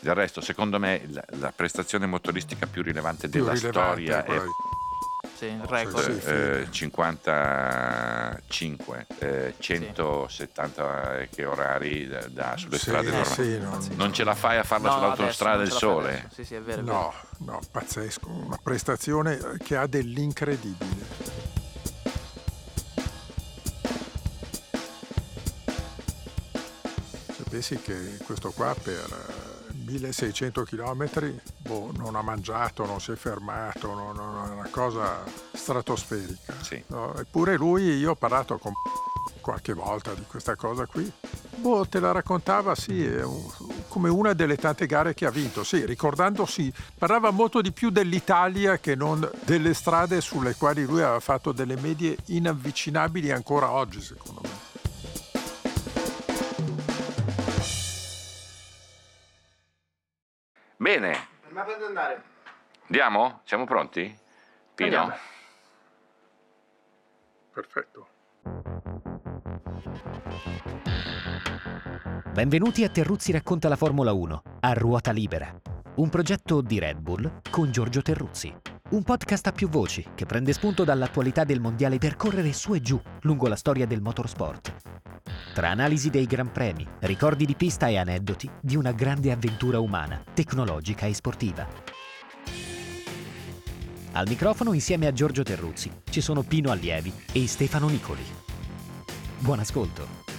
Del resto, secondo me, la, la prestazione motoristica più rilevante Più della rilevante storia è Sì, il record. Sì, sì. eh, 55, eh, 170 eh, che orari da, da- sulle Sì, strade normali. sì, non- Non ce la fai a farla No, sull'autostrada del sole? Sì, sì, è vero. è vero. No, no, pazzesco, una prestazione che ha dell'incredibile. Pensi che questo qua per eh, 1600 km boh, non ha mangiato, non si è fermato, non, non- è una cosa stratosferica. Sì. no? Eppure lui, io ho parlato con qualche volta di questa cosa qui. Boh, te la raccontava, sì, come una delle tante gare che ha vinto, sì, ricordandosi, parlava molto di più dell'Italia che non delle strade sulle quali lui aveva fatto delle medie inavvicinabili ancora oggi, secondo me. Andare? andiamo? Siamo pronti? Pino? Andiamo. Perfetto. Benvenuti a Terruzzi racconta la Formula 1 a ruota libera. Un progetto di Red Bull con Giorgio Terruzzi. Un podcast a più voci che prende spunto dall'attualità del mondiale per correre su e giù lungo la storia del motorsport. Tra analisi dei gran premi, ricordi di pista e aneddoti di una grande avventura umana, tecnologica e sportiva. Al microfono insieme a Giorgio Terruzzi ci sono Pino Allievi e Stefano Nicoli. Buon ascolto.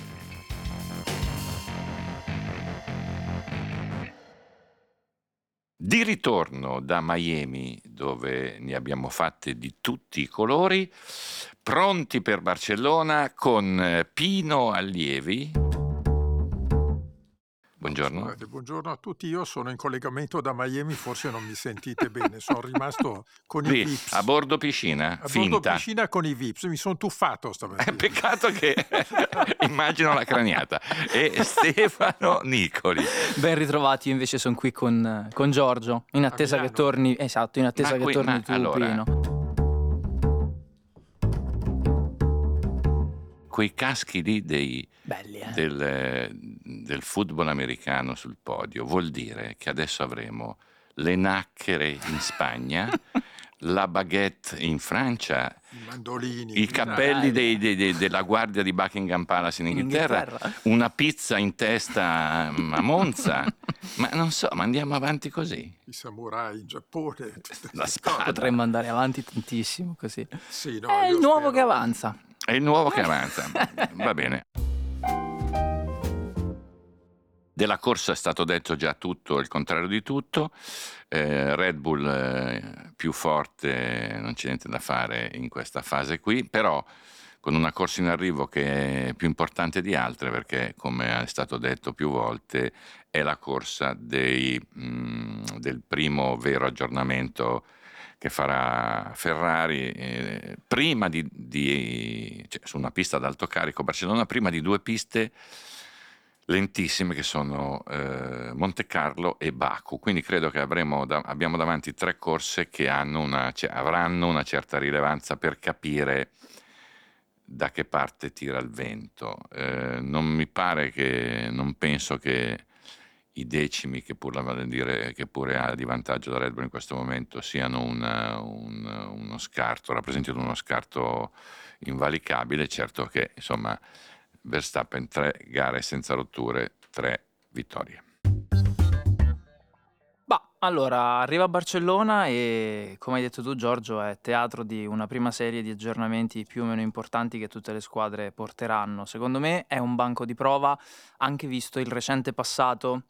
Di ritorno da Miami, dove ne abbiamo fatte di tutti i colori, pronti per Barcellona con eh, Pino Allievi. Buongiorno. Buongiorno a tutti, io sono in collegamento da Miami, forse non mi sentite bene, sono rimasto con i Lì, VIPs. a bordo piscina, A bordo finta. piscina con i VIPs, mi sono tuffato Eh, stamattina. peccato che immagino la craniata. E Stefano Nicoli. Ben ritrovati, io invece sono qui con, con Giorgio, in attesa che torni, esatto, in attesa Ma che qui- torni ma tu, allora- Pino. Quei caschi lì dei, Belli, eh. del, del football americano sul podio vuol dire che adesso avremo le nacchere in Spagna, la baguette in Francia, I mandolini. i cappelli dei- dei- dei- della guardia di Buckingham Palace in In Inghilterra, Inghilterra. una pizza in testa mm, a Monza. ma non so, ma andiamo avanti così. I samurai in Giappone. La spada. Potremmo andare avanti tantissimo così. Sì, no, È il nuovo spero- che avanza. È il nuovo che avanza. Va bene. Della corsa è stato detto già tutto, il contrario di tutto. Eh, Red Bull eh, più forte, non c'è niente da fare in questa fase qui, però con una corsa in arrivo che è più importante di altre perché, come è stato detto più volte, è la corsa dei, mm, del primo vero aggiornamento che farà Ferrari eh, prima di, di- cioè, su una pista ad alto carico Barcellona, prima di due piste lentissime che sono eh, Monte Carlo e Baku. Quindi credo che avremo da- abbiamo davanti tre corse che una, cioè, avranno una certa rilevanza per capire da che parte tira il vento. Eh, non mi pare che, non penso che i decimi che, pur la vale dire, che pure ha di vantaggio la Red Bull in questo momento siano una- un- uno scarto, rappresentino uno scarto invalicabile. Certo che insomma Verstappen tre gare senza rotture, tre vittorie. Bah, allora, arriva a Barcellona e, come hai detto tu Giorgio, è teatro di una prima serie di aggiornamenti più o meno importanti che tutte le squadre porteranno. Secondo me è un banco di prova, anche visto il recente passato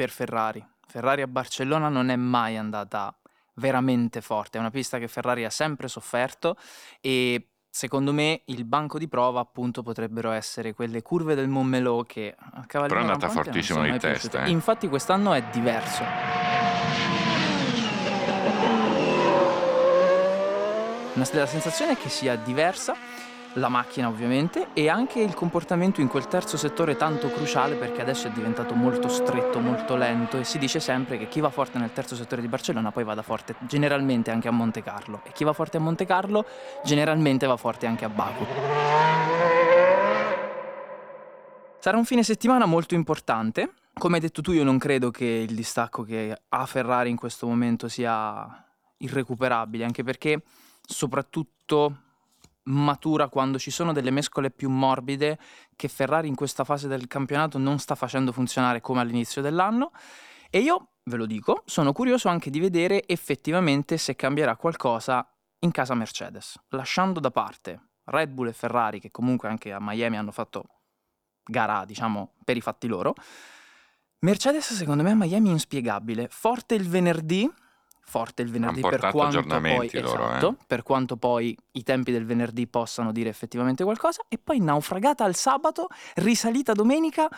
per Ferrari. Ferrari a Barcellona non è mai andata veramente forte, è una pista che Ferrari ha sempre sofferto e secondo me il banco di prova appunto potrebbero essere quelle curve del Montmelò che a cavallino Però è andata fortissimo di testa, eh. Infatti quest'anno è diverso. La sensazione è che sia diversa, la macchina ovviamente, e anche il comportamento in quel terzo settore tanto cruciale perché adesso è diventato molto stretto, molto lento e si dice sempre che chi va forte nel terzo settore di Barcellona poi vada forte generalmente anche a Monte Carlo e chi va forte a Monte Carlo generalmente va forte anche a Baku. Sarà un fine settimana molto importante come hai detto tu, io non credo che il distacco che ha Ferrari in questo momento sia irrecuperabile, anche perché soprattutto matura quando ci sono delle mescole più morbide che Ferrari in questa fase del campionato non sta facendo funzionare come all'inizio dell'anno e io, ve lo dico, sono curioso anche di vedere effettivamente se cambierà qualcosa in casa Mercedes, lasciando da parte Red Bull e Ferrari che comunque anche a Miami hanno fatto gara, diciamo, per i fatti loro. Mercedes secondo me a Miami è inspiegabile, forte il venerdì, forte il venerdì per quanto, poi, loro, esatto, eh. per quanto poi i tempi del venerdì possano dire effettivamente qualcosa, e poi naufragata al sabato, risalita domenica.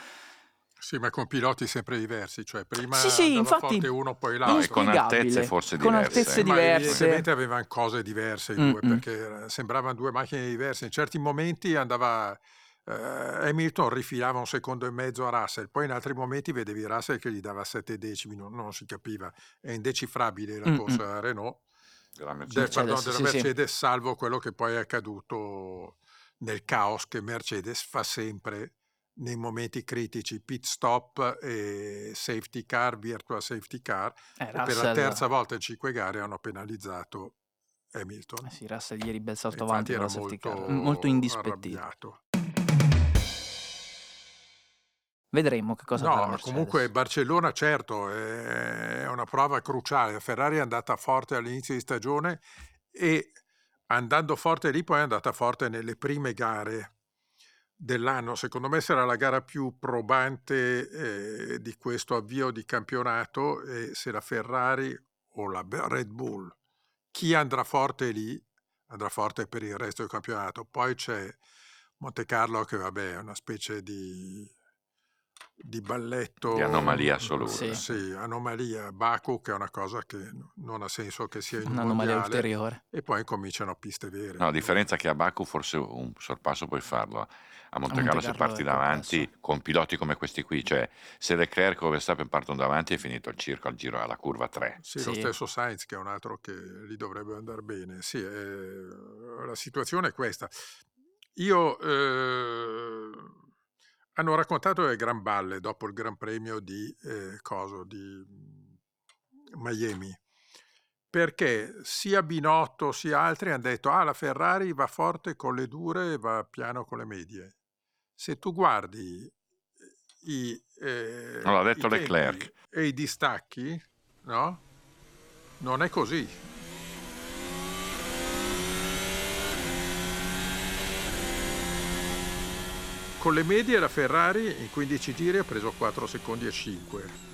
Sì, ma con piloti sempre diversi, cioè prima Sì, sì, infatti, forte uno, poi l'altro. e con altezze forse con diverse. altezze Eh, ma diverse. evidentemente avevano cose diverse i due, Mm-mm. perché sembravano due macchine diverse. In certi momenti andava eh, Hamilton rifilava un secondo e mezzo a Russell, poi in altri momenti vedevi Russell che gli dava sette decimi, non, non si capiva. È indecifrabile la Mm-mm. corsa a Renault, Della del, Mercedes. pardon, Mercedes, della sì, sì. Mercedes, salvo quello che poi è accaduto nel caos che Mercedes fa sempre nei momenti critici, pit stop e safety car, virtual safety car, Eh, per la terza volta in cinque gare hanno penalizzato Hamilton. Eh sì, Russell ieri bel salto avanti era molto, car, molto indispettito. arrabbiato. Vedremo che cosa farà No, comunque Barcellona certo è una prova cruciale. La Ferrari è andata forte all'inizio di stagione e andando forte lì poi è andata forte nelle prime gare dell'anno. Secondo me sarà la gara più probante eh, di questo avvio di campionato e se la Ferrari o la Red Bull, chi andrà forte lì, andrà forte per il resto del campionato. Poi c'è Monte Carlo che vabbè è una specie di, di balletto. Di anomalia assoluta. Sì. Sì, anomalia. Baku che è una cosa che non ha senso che sia in un Un'anomalia mondiale. ulteriore. E poi cominciano piste vere. No, la differenza è che a Baku forse un sorpasso puoi farlo. A Monte Monte Carlo se parti davanti con piloti come questi qui, cioè se Leclerc o Verstappen partono davanti è finito il circo al giro alla curva 3. Sì, lo Sì. stesso Sainz che è un altro che gli dovrebbe andare bene. Sì, eh, la situazione è questa. Io eh, hanno raccontato le gran balle dopo il Gran Premio di, eh, coso, di Miami. Perché sia Binotto sia altri hanno detto ah la Ferrari va forte con le dure e va piano con le medie. Se tu guardi i, eh, No, l'ha detto i e i distacchi, no? Non è così. Con le medie la Ferrari in 15 giri ha preso 4 secondi e 5.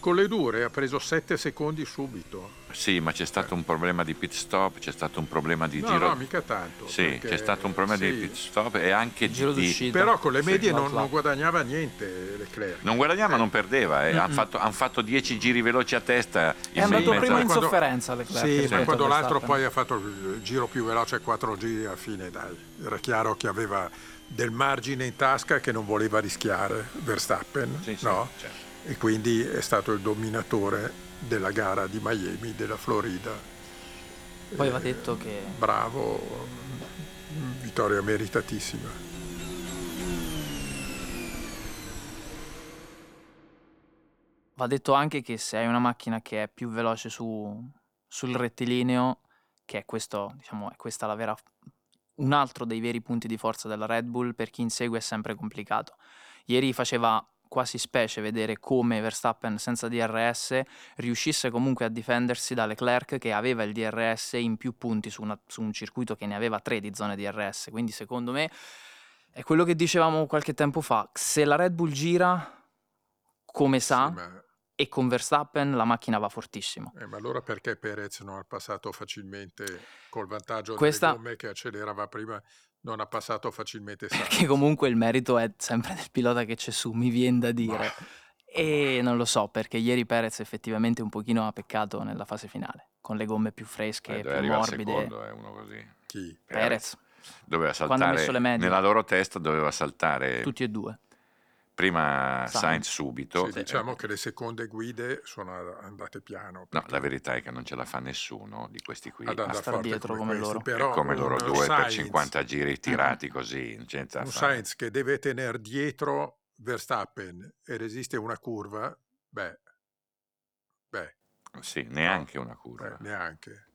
Con le dure ha preso 7 secondi subito. Sì, ma c'è stato un problema di pit stop, c'è stato un problema di No, giro. no, mica tanto. sì, perché- c'è stato un problema sì. di pit stop e anche Giro di, d'uscita. Però con le Sì, medie non, l'out non lap. guadagnava niente Leclerc. Non guadagnava, non perdeva. eh. Hanno fatto, han fatto 10 giri veloci a testa. È in andato mezzo- prima in quando- sofferenza Leclerc. Sì, ma quando l'altro poi ha fatto il giro più veloce, 4 giri alla fine, dai, era chiaro che aveva del margine in tasca che non voleva rischiare Verstappen, Sì, sì, no? certo. E quindi è stato il dominatore della gara di Miami, della Florida. Poi Eh, va detto che Bravo, vittoria meritatissima. Va detto anche che se hai una macchina che è più veloce su- sul rettilineo, che è questo, diciamo, è questa la vera, un altro dei veri punti di forza della Red Bull, per chi insegue è sempre complicato. Ieri faceva quasi specie vedere come Verstappen senza DRS riuscisse comunque a difendersi da Leclerc che aveva il DRS in più punti su, una- su un circuito che ne aveva tre di zone DRS. Quindi secondo me è quello che dicevamo qualche tempo fa, se la Red Bull gira come sa, Sì, e con Verstappen la macchina va fortissimo. eh, ma allora perché Perez non ha passato facilmente col vantaggio Questa- delle gomme che accelerava prima, non ha passato facilmente Sainz? Perché comunque il merito è sempre del pilota che c'è su, mi viene da dire. E non lo so, perché ieri Perez effettivamente un pochino ha peccato nella fase finale, con le gomme più fresche, Eh, più morbide. secondo, è uno così. Chi? Perez, Doveva Quando ha saltare messo le medie. nella loro testa doveva saltare tutti e due. Prima Sainz. Sainz subito. Sì, diciamo che le seconde guide sono andate piano. No, la verità è che non ce la fa nessuno di questi qui. ad andare forte dietro come questi, loro. però come loro due per Sainz- 50 giri tirati così, da Un fare. Sainz che deve tenere dietro Verstappen e resiste una curva, beh, beh. Sì, neanche una curva. Eh, neanche.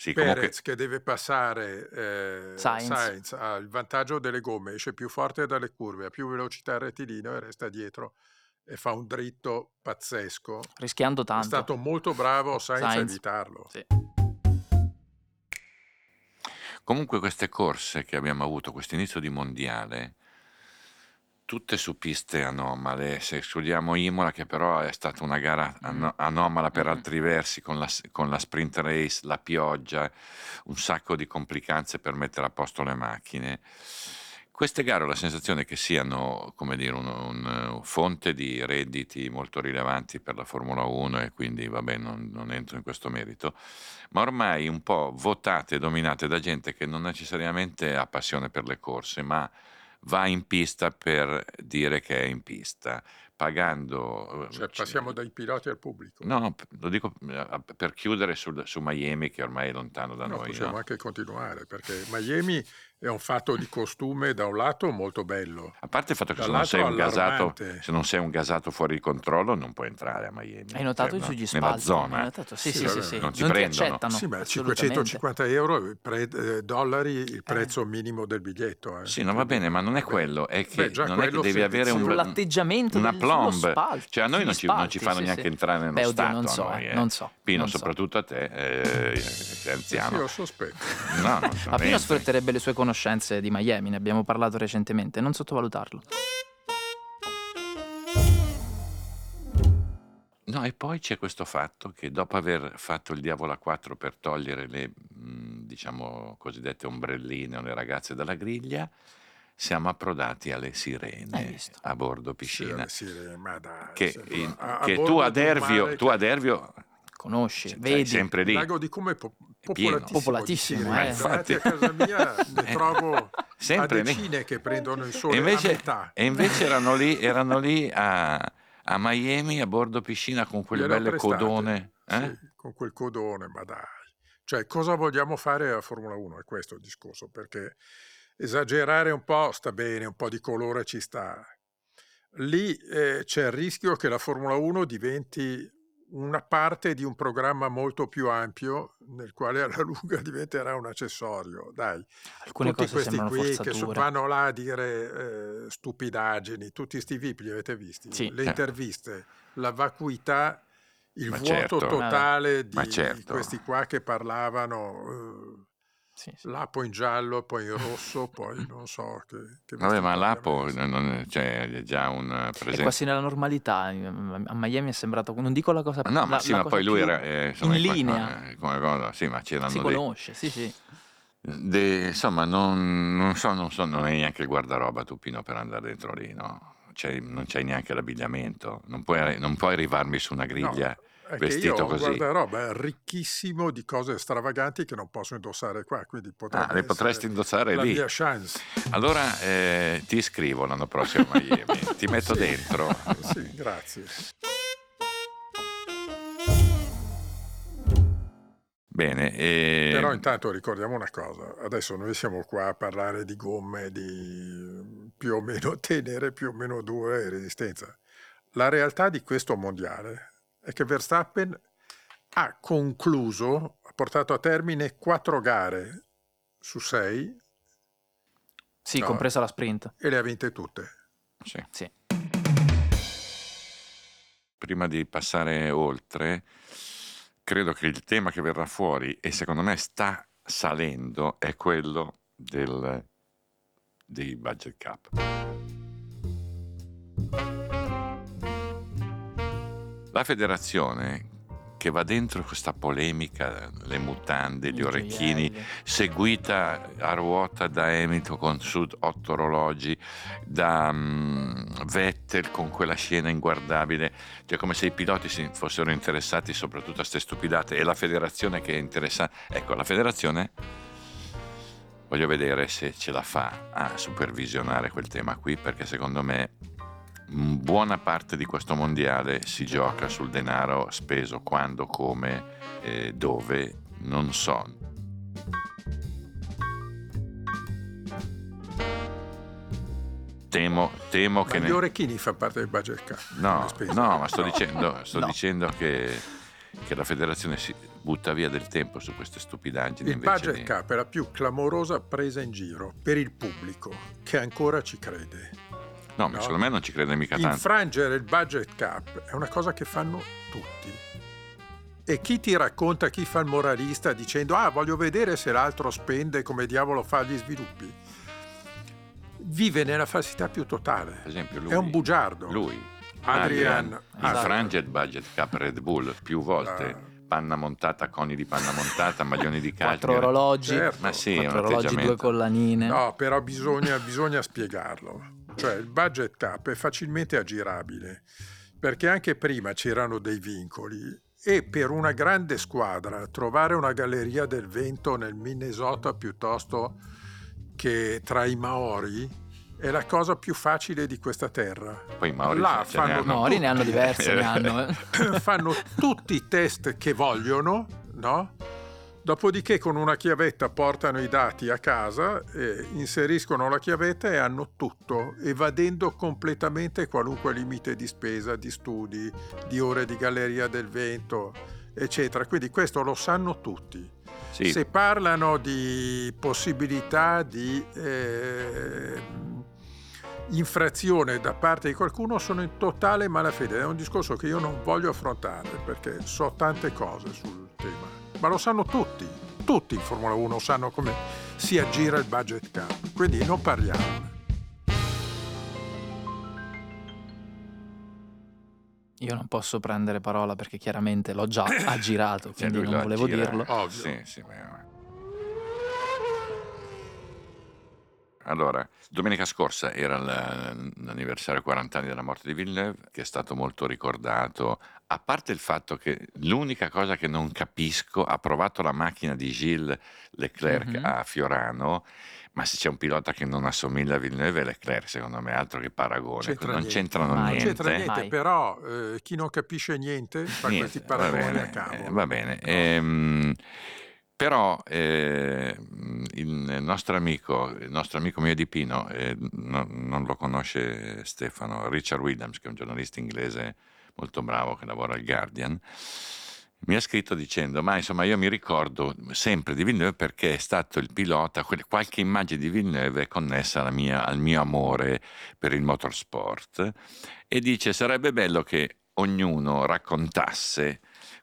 Sì, Perez comunque... che deve passare eh, Sainz. Sainz ha il vantaggio delle gomme, esce più forte dalle curve, ha più velocità al rettilineo e resta dietro e fa un dritto pazzesco. Rischiando È tanto. stato molto bravo Sainz, a Sainz. evitarlo. Sì. Comunque queste corse che abbiamo avuto, questo inizio di mondiale, tutte su piste anomale, se escludiamo Imola che però è stata una gara ano- anomala per Mm. altri versi, con la, con la sprint race, la pioggia, un sacco di complicanze per mettere a posto le macchine. Queste gare ho la sensazione che siano, come dire, un, un, fonte di redditi molto rilevanti per la Formula 1 e quindi vabbè non, non entro in questo merito, ma ormai un po' votate e dominate da gente che non necessariamente ha passione per le corse, ma va in pista per dire che è in pista, pagando... Cioè, passiamo dai piloti al pubblico. No, lo dico eh, per chiudere sul, su Miami che ormai è lontano da No, noi. possiamo no? anche continuare perché Miami è un fatto di costume da un lato molto bello. A parte il fatto che se non, un gasato, se non sei un gasato fuori di controllo non puoi entrare a Miami. Hai notato Cioè, no? sugli Nella spalti? zona. Hai notato? Sì, Sì, sì, sì, non ti ti prendono. accettano. sì, ma assolutamente. 550 euro il pre- eh, dollari il prezzo minimo del biglietto. eh. Sì, no, va bene, ma non è quello, è che beh, non è che devi avere un, Sull'atteggiamento una del- plomb. sullo spalto, Cioè a noi non ci, non ci spalti, fanno sì, neanche sì. entrare nello Beh, oddio, stato. non so, noi, eh, eh. non so, Pino, non so. soprattutto a te, eh, che sei anziano. Sì, ho sospetto. No, non Ma Pino sfrutterebbe le sue conoscenze di Miami, ne abbiamo parlato recentemente, non sottovalutarlo. No, e poi c'è questo fatto che dopo aver fatto il diavolo a 4 per togliere le, mh, diciamo, cosiddette ombrelline o le ragazze dalla griglia, siamo approdati alle sirene a bordo piscina. Sì, sì, ma dai, che in- a- a che bordo tu di a un Dervio, mare tu che- a Dervio Conosci, sei vedi. sempre Il lì. lago di Como è po- popolatissimo. Popolatissimo, di sirene. eh. Davanti Infatti. a casa mia ne Eh, trovo sempre a lì. decine che prendono il sole E invece, metà. e invece erano lì, erano lì a, a Miami a bordo piscina con quelle belle prestate. codone. eh? Sì, con quel codone, ma dai. Cioè, cosa vogliamo fare a Formula 1? È questo il discorso, perché esagerare un po' sta bene, un po' di colore ci sta. Lì eh, c'è il rischio che la Formula 1 diventi una parte di un programma molto più ampio nel quale alla lunga diventerà un accessorio. Dai, Alcune tutti questi qui che so- forzature. vanno là a dire eh, stupidaggini, tutti sti VIP li avete visti? Sì. Le Eh. interviste, la vacuità, il Ma vuoto certo. totale di, Ma di certo. questi qua che parlavano, eh, sì. Lapo in giallo, poi in rosso, poi non so che... che Vabbè, ma l'Apo non- cioè, è già un È presente. quasi nella normalità. A Miami è sembrato, non dico la cosa No, ma la- sì, la ma cosa poi lui più era eh, insomma, in linea. eh, come cosa, sì, ma c'erano Si dei- conosce, sì, sì. de- insomma, non, non so, non so, non hai neanche il guardaroba tu Pino per andare dentro lì, no? Cioè, non c'hai neanche l'abbigliamento, non puoi, non puoi arrivarmi su una griglia È che io vestito ho un così. guardaroba ricchissimo di cose stravaganti che non posso indossare qua, quindi Ah, le potresti indossare lì. mia chance. Allora eh, ti iscrivo l'anno prossimo a Miami, ti metto Sì. dentro. Sì, grazie. Bene, e... Però intanto ricordiamo una cosa, adesso noi siamo qua a parlare di gomme di più o meno tenere, più o meno dure e resistenza. La realtà di questo mondiale è che Verstappen ha concluso, ha portato a termine quattro gare su sei Sì, No. compresa la sprint. e le ha vinte tutte. sì. Sì. prima di passare oltre, credo che il tema che verrà fuori e secondo me sta salendo è quello del, dei budget cap. La federazione che va dentro questa polemica, le mutande, gli orecchini, seguita a ruota da Hamilton con su otto orologi, da mm, Vettel con quella scena inguardabile, cioè come se i piloti si fossero interessati soprattutto a queste stupidate e la federazione che è interessata. Ecco, la federazione voglio vedere se ce la fa a supervisionare quel tema qui perché secondo me buona parte di questo mondiale si gioca sul denaro speso quando, come, eh, dove, non so. Temo, temo che... gli ne- orecchini fanno parte del budget cap. No, no, ma sto dicendo, sto No. dicendo che, che la federazione si butta via del tempo su queste stupidaggini. Il budget di- cap è la più clamorosa presa in giro per il pubblico che ancora ci crede. No, ma no. secondo me non ci crede mica tanto. Infrangere il budget cap è una cosa che fanno tutti. E chi ti racconta, chi fa il moralista dicendo ah voglio vedere se l'altro spende come diavolo fa gli sviluppi, vive nella falsità più totale. Per esempio lui, È un bugiardo. Lui, Adrian. Esatto. infrange il budget cap Red Bull più volte. Ah. Panna montata, coni di panna montata, maglioni di calcio. Quattro orologi, Certo. Ma sì, quattro orologi, due collanine. No, però bisogna, bisogna spiegarlo. Cioè il budget cap è facilmente aggirabile, perché anche prima c'erano dei vincoli e per una grande squadra trovare una galleria del vento nel Minnesota piuttosto che tra i Maori è la cosa più facile di questa terra. Poi i Maori Là ce ne fanno- hanno Maori ne hanno tutti. diverse, ne hanno. eh. fanno tutti i test che vogliono, no? Dopodiché con una chiavetta portano i dati a casa, inseriscono la chiavetta e hanno tutto, evadendo completamente qualunque limite di spesa, di studi, di ore di galleria del vento, eccetera. Quindi questo lo sanno tutti. Sì, Se parlano di possibilità di eh, infrazione da parte di qualcuno sono in totale malafede. È un discorso che io non voglio affrontare perché so tante cose sul tema, ma lo sanno tutti. Tutti in Formula 1 sanno come si aggira il budget cap, quindi non parliamo. Io non posso prendere parola perché chiaramente l'ho già aggirato, quindi non volevo aggira. dirlo. Ovvio. Sì, sì, ma- Allora, domenica scorsa era la- l'anniversario 40 anni della morte di Villeneuve, che è stato molto ricordato, a parte il fatto che l'unica cosa che non capisco, ha provato la macchina di Gilles Leclerc Mhm. a Fiorano, ma se c'è un pilota che non assomiglia a Villeneuve è Leclerc, secondo me, altro che paragone, C'entra non niente. c'entrano Mai. Non niente. c'entra niente, Mai. però eh, chi non capisce niente fa Niente, questi va paragoni bene, a cavolo. eh, va bene. Ehm, però eh, il nostro amico, il nostro amico mio di Pino, eh, no- non lo conosce Stefano, Richard Williams, che è un giornalista inglese molto bravo che lavora al Guardian, mi ha scritto dicendo, ma insomma io mi ricordo sempre di Villeneuve perché è stato il pilota, qualche immagine di Villeneuve è connessa mia- al mio amore per il motorsport e dice sarebbe bello che ognuno raccontasse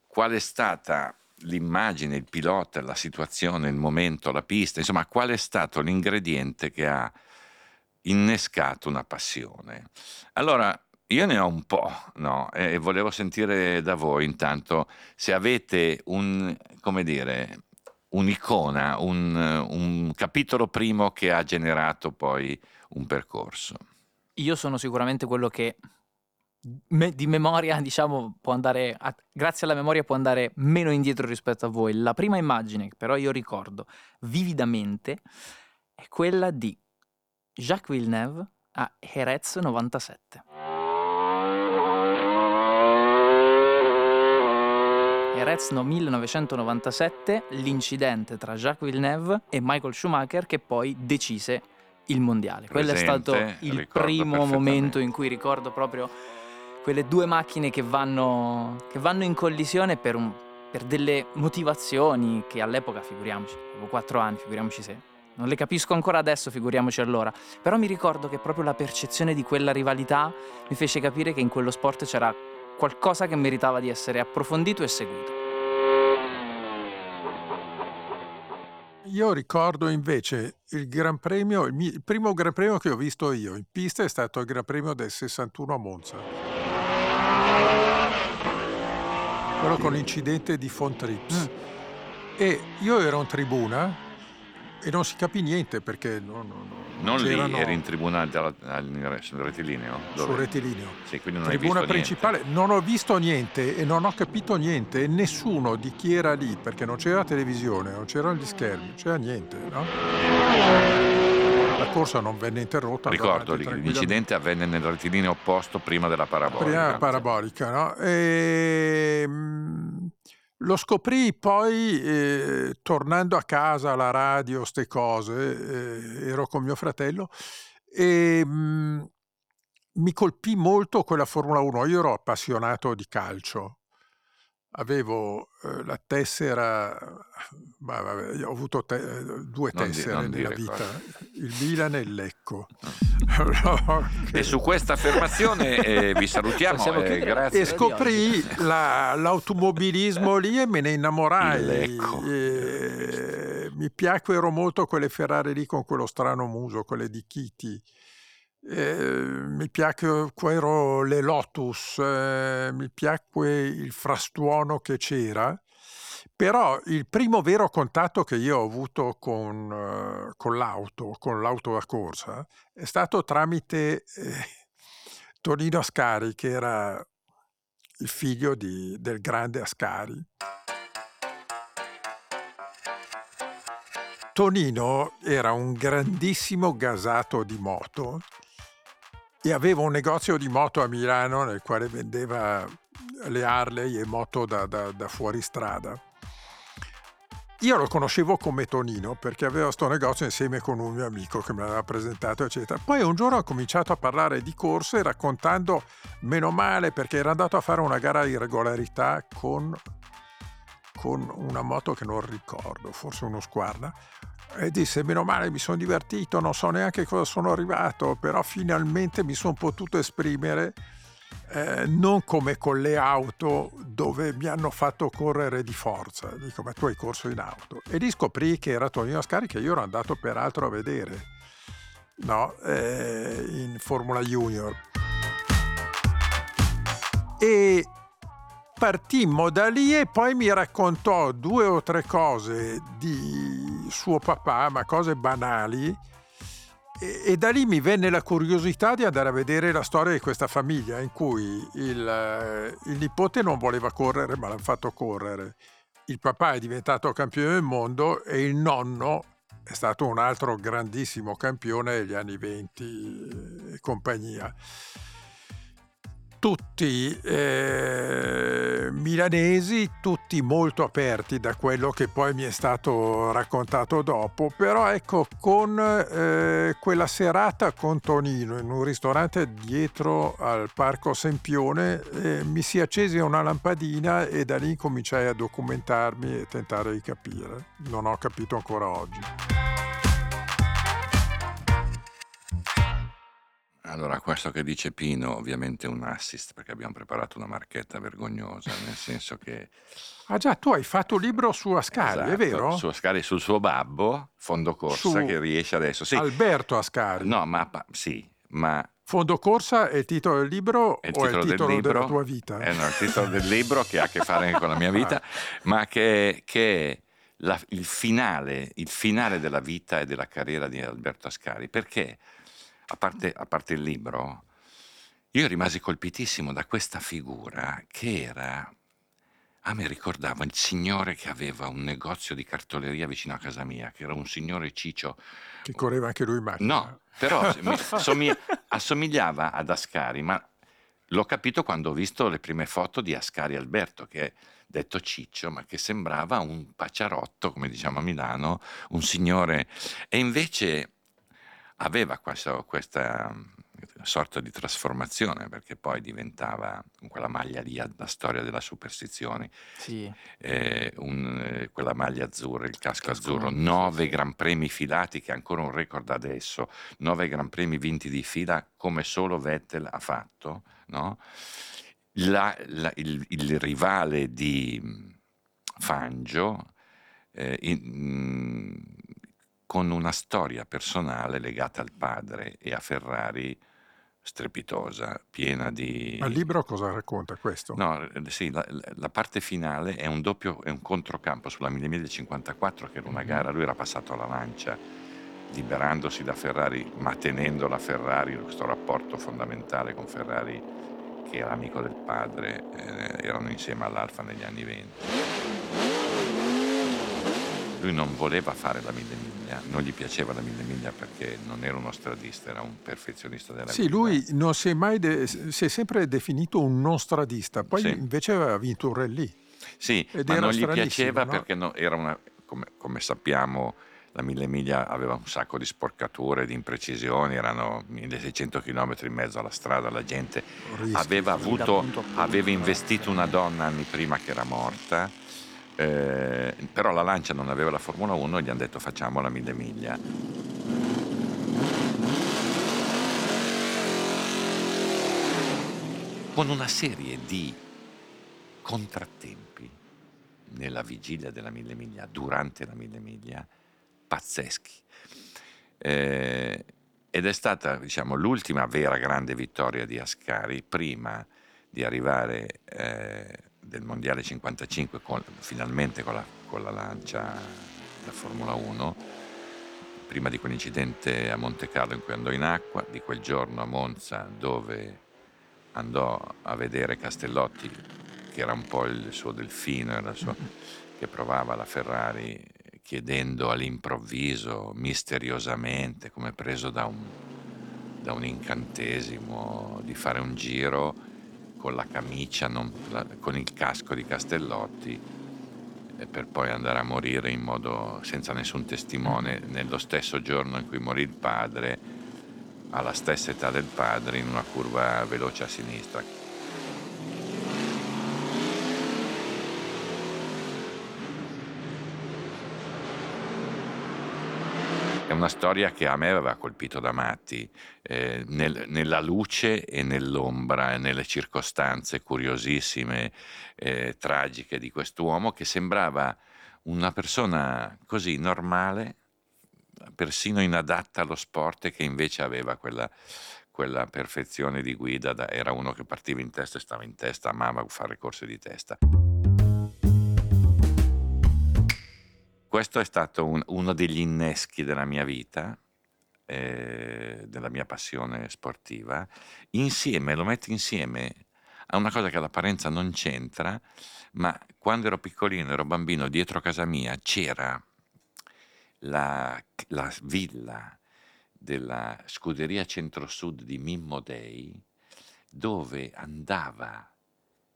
qual è stata l'immagine, il pilota, la situazione, il momento, la pista, insomma qual è stato l'ingrediente che ha innescato una passione. Allora, io ne ho un po', no? E volevo sentire da voi intanto se avete un, come dire, un'icona, un, un capitolo primo che ha generato poi un percorso. Io sono sicuramente quello che di memoria, diciamo, può andare, a- grazie alla memoria può andare meno indietro rispetto a voi. La prima immagine però io ricordo vividamente è quella di Jacques Villeneuve a Jerez 97. No 1997, l'incidente tra Jacques Villeneuve e Michael Schumacher che poi decise il mondiale. Quello è stato il primo momento in cui ricordo proprio quelle due macchine che vanno, che vanno in collisione per, un- per delle motivazioni che all'epoca, figuriamoci, avevo 4 anni, figuriamoci se. Non le capisco ancora adesso, figuriamoci allora. Però mi ricordo che proprio la percezione di quella rivalità mi fece capire che in quello sport c'era qualcosa che meritava di essere approfondito e seguito. Io ricordo invece il Gran Premio, il, mi- il primo Gran Premio che ho visto io in pista è stato il Gran Premio del 61 a Monza. Quello con l'incidente di Fontrips. E io ero in tribuna e non si capì niente perché non, non- non Non lì, eri in tribuna dalla- al- sul rettilineo? sul Dove? rettilineo. Sì, quindi non Tribuna visto niente. principale, non ho visto niente e non ho capito niente e nessuno di chi era lì, perché non c'era televisione, non c'erano gli schermi, non c'era niente, no? La corsa non venne interrotta. Ricordo, l'incidente avvenne nel rettilineo opposto prima della parabolica. Prima la parabolica, no? E, mm, lo scoprì poi eh, tornando a casa alla radio, ste cose, eh, ero con mio fratello E mh, mm, mi colpì molto quella Formula 1. Io ero appassionato di calcio avevo eh, la tessera, ma vabbè, ho avuto te, due non tessere di, nella vita, cosa. il Milan e il Lecco. no, che... E su questa affermazione eh, vi salutiamo. Eh, grazie. E scoprì la, l'automobilismo lì e me ne innamorai. mi piacquero molto quelle Ferrari lì con quello strano muso, quelle di Kitty. Eh, mi piacquero le Lotus, eh, mi piacque il frastuono che c'era, però il primo vero contatto che io ho avuto con, uh, con l'auto, con l'auto a corsa, è stato tramite eh, Tonino Ascari, che era il figlio di, del grande Ascari. Tonino era un grandissimo gasato di moto e aveva un negozio di moto a Milano nel quale vendeva le Harley e moto da, da, da fuoristrada. Io lo conoscevo come Tonino perché aveva questo negozio insieme con un mio amico che me l'aveva presentato, eccetera. Poi un giorno ho cominciato a parlare di corse raccontando, meno male, perché era andato a fare una gara di regolarità con, con una moto che non ricordo, forse uno squarda, e disse meno male mi sono divertito, non so neanche cosa sono arrivato, però finalmente mi sono potuto esprimere eh, non come con le auto dove mi hanno fatto correre di forza, dico ma tu hai corso in auto? E lì scoprì che era Tonino Ascari che io ero andato peraltro a vedere no, eh, in Formula Junior. E partimmo da lì e poi mi raccontò due o tre cose di suo papà, ma cose banali. E, e, da lì mi venne la curiosità di andare a vedere la storia di questa famiglia in cui il, eh, il nipote non voleva correre ma l'hanno fatto correre. Il papà è diventato campione del mondo e il nonno è stato un altro grandissimo campione degli anni 20 eh, e compagnia tutti eh, milanesi, tutti molto aperti da quello che poi mi è stato raccontato dopo, però ecco con eh, quella serata con Tonino in un ristorante dietro al Parco Sempione eh, mi si accese una lampadina e da lì cominciai a documentarmi e tentare di capire. Non ho capito ancora oggi. Allora, questo che dice Pino, ovviamente è un assist perché abbiamo preparato una marchetta vergognosa, nel senso che... Ah già, tu hai fatto un libro su Ascari, esatto, è vero? Su Ascari, sul suo babbo, Fondo Corsa, su che riesce adesso. Sì. Alberto Ascari. No, ma sì, ma... Fondo Corsa è il titolo del libro è il o è il titolo del libro, della tua vita? È no, il titolo del libro che ha a che fare con la mia vita, ma che, che la, il, finale, il finale della vita e della carriera di Alberto Ascari. Perché? A parte, a parte il libro, io rimasi colpitissimo da questa figura che era a me ricordava il signore che aveva un negozio di cartoleria vicino a casa mia, che era un signore ciccio. Che correva anche lui in macchina. No, però assomig- assomigliava ad Ascari, ma l'ho capito quando ho visto le prime foto di Ascari Alberto, che è detto ciccio, ma che sembrava un pacciarotto, come diciamo a Milano, un signore. E invece aveva questa, questa mm, sorta di trasformazione perché poi diventava con quella maglia lì la storia della superstizione sì. eh, un, eh, quella maglia azzurra il casco azzurro nove sì. gran premi filati che è ancora un record adesso nove gran premi vinti di fila come solo Vettel ha fatto no? la, la, il, il, rivale di mm, Fangio eh, in, mm, con una storia personale legata al padre e a Ferrari strepitosa, piena di... Ma il libro cosa racconta questo? No, eh, sì, la, la parte finale è un doppio, è un controcampo sulla 1054 che era una gara, lui era passato alla lancia liberandosi da Ferrari ma tenendo la Ferrari, questo rapporto fondamentale con Ferrari che era amico del padre, eh, erano insieme all'Alfa negli anni 20 lui non voleva fare la mille miglia, non gli piaceva la mille miglia perché non era uno stradista, era un perfezionista della sì, guida. Sì, lui non si è mai de- si è sempre definito un non stradista, poi sì. invece aveva vinto un rally. Sì, ma non gli piaceva no? perché no, era una, come, come sappiamo, la mille miglia aveva un sacco di sporcature, di imprecisioni, erano 1600 km in mezzo alla strada, la gente aveva, avuto, aveva investito una donna anni prima che era morta, eh, però la Lancia non aveva la Formula 1 e gli hanno detto facciamo la mille miglia. Con una serie di contrattempi nella vigilia della mille miglia, durante la mille miglia, pazzeschi. Eh, ed è stata diciamo, l'ultima vera grande vittoria di Ascari prima di arrivare eh, del Mondiale 55 con- finalmente con la, con la lancia da Formula 1, prima di quell'incidente a Monte Carlo in cui andò in acqua, di quel giorno a Monza dove andò a vedere Castellotti, che era un po' il suo delfino, suo- che provava la Ferrari chiedendo all'improvviso, misteriosamente, come preso da un, da un incantesimo, di fare un giro con la camicia, non- la- con il casco di Castellotti, e per poi andare a morire in modo senza nessun testimone nello stesso giorno in cui morì il padre, alla stessa età del padre, in una curva veloce a sinistra. Una storia che a me aveva colpito da matti, eh, nel- nella luce e nell'ombra e nelle circostanze curiosissime, eh, tragiche di quest'uomo che sembrava una persona così normale, persino inadatta allo sport che invece aveva quella, quella perfezione di guida, da- era uno che partiva in testa e stava in testa, amava fare corse di testa. Questo è stato un- uno degli inneschi della mia vita, eh, della mia passione sportiva. Insieme, lo metto insieme a una cosa che all'apparenza non c'entra, ma quando ero piccolino, ero bambino, dietro casa mia c'era la, la villa della scuderia centro-sud di Mimmo Dei, dove andava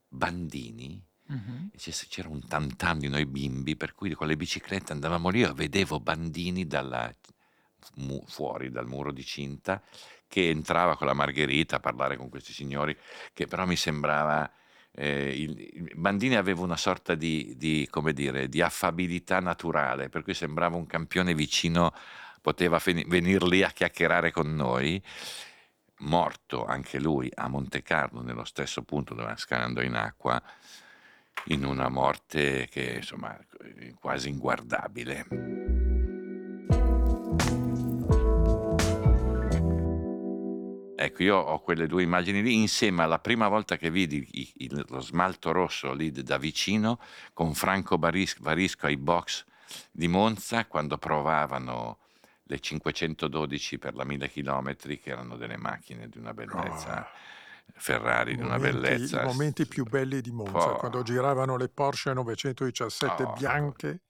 Bandini Mhm. e c'è- c'era un tantam di noi bimbi, per cui con le biciclette andavamo lì, io vedevo Bandini dalla- mu- fuori dal muro di cinta che entrava con la Margherita a parlare con questi signori, che però mi sembrava... eh, il, il- Bandini aveva una sorta di, di, come dire, di affabilità naturale, per cui sembrava un campione vicino, poteva venire lì a chiacchierare con noi. Morto anche lui a Monte Carlo, nello stesso punto dove andò in acqua, in una morte che insomma quasi inguardabile. Ecco, io ho quelle due immagini lì insieme alla prima volta che vidi il- lo smalto rosso lì da vicino con Franco Baris- Varisco ai box di Monza quando provavano le 512 per la 1000 km che erano delle macchine di una bellezza, Ferrari di una bellezza. I momenti più belli di Monza, Oh. quando giravano le Porsche 917 Oh. bianche,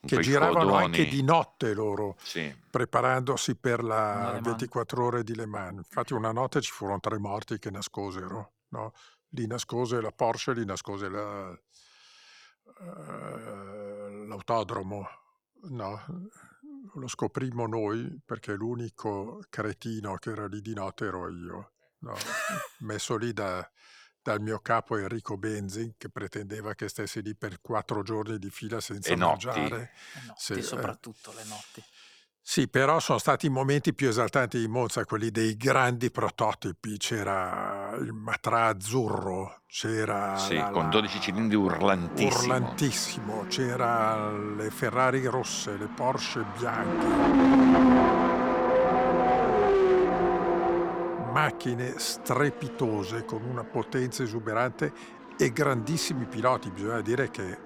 che quei giravano codoni. anche di notte loro, Sì. preparandosi per la Mans. 24 ore di Le Mans. Infatti una notte ci furono tre morti che nascosero, no? Li nascose la Porsche, li nascose la- eh, l'autodromo, no? Lo scoprimmo noi perché l'unico cretino che era lì di notte ero io, no? messo lì da- dal mio capo Enrico Benzi che pretendeva che stessi lì per quattro giorni di fila senza E notti. mangiare. Le notti, Sì, eh. soprattutto le notti. Sì, però sono stati i momenti più esaltanti di Monza, quelli dei grandi prototipi. C'era il Matra azzurro, c'era Sì, la- con la- 12 cilindri urlantissimo. urlantissimo, c'era le Ferrari rosse, le Porsche bianche. Macchine strepitose con una potenza esuberante e grandissimi piloti. Bisogna dire che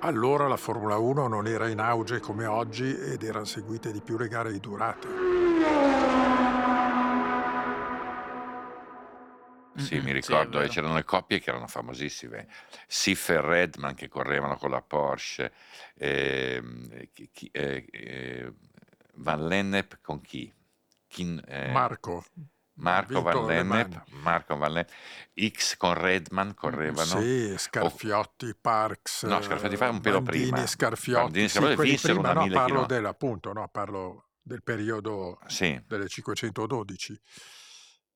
allora la Formula 1 non era in auge come oggi ed erano seguite di più le gare di durata. Sì, mi sì, ricordo, e vero. c'erano le coppie che erano famosissime, Sif e Redman che correvano con la Porsche, chi- chi- eh, eh, Van Lennep con chi? Kin- eh, Marco, Marco Van. Lennep, Marco Van Lennep, X con Redman correvano. Sì, Scarfiotti, Parks, No, Scarfiotti fa un pelo Bandini, prima. Scarfiotti, Bandini, sì, Scarfiotti vinsero prima, no, 1000 parlo del, appunto, no, parlo del periodo Sì, delle 512.